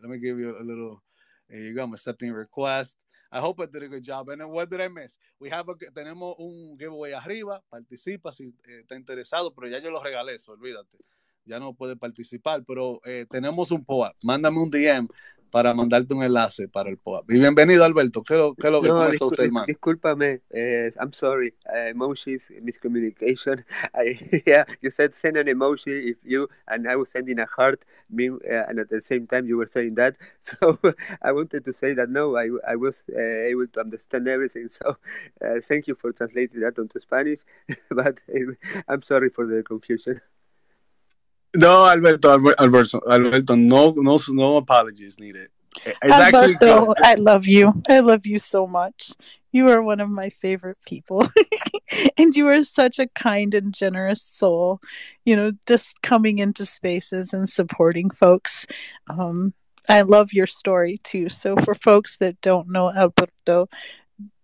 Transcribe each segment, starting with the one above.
Let me give you a little. Here you go. I'm accepting request. I hope I did a good job. And then what did I miss? We have a, tenemos un giveaway arriba. Participa si eh, está interesado, pero ya yo lo regalé, eso, olvídate. Ya no puede participar, pero eh, tenemos un POA. Mándame un DM para mandarte un enlace para el POAP. Y bienvenido, Alberto. ¿Qué, lo, qué lo, no, ¿Cómo está usted, hermano? Discúlpame. Uh, I'm sorry. Uh, emojis, miscommunication. I, yeah, you said send an emoji if you, and I was sending a heart, me, uh, and at the same time you were saying that. So I wanted to say that no, I, I was uh, able to understand everything. So uh, thank you for translating that into Spanish. but I'm sorry for the confusion. No, Alberto, Alberto, Alberto, no, no, no apologies needed. It's Alberto, I love you. I love you so much. You are one of my favorite people. and you are such a kind and generous soul. You know, just coming into spaces and supporting folks. Um, I love your story too. So, for folks that don't know Alberto,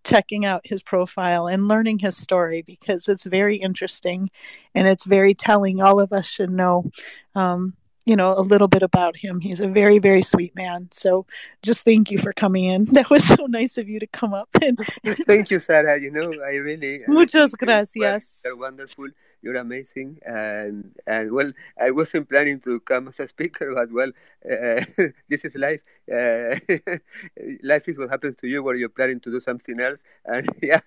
checking out his profile and learning his story because it's very interesting and it's very telling. All of us should know, um, you know, a little bit about him. He's a very, very sweet man. So just thank you for coming in. That was so nice of you to come up. And thank you, Sarah. You know, I really. Muchas gracias. You're wonderful you're amazing and and well i wasn't planning to come as a speaker but well uh, this is life uh, life is what happens to you where you're planning to do something else and yeah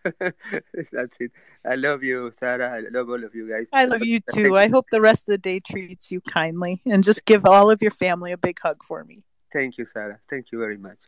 that's it i love you sarah i love all of you guys i love you too i hope the rest of the day treats you kindly and just give all of your family a big hug for me. Thank you sarah. Thank you very much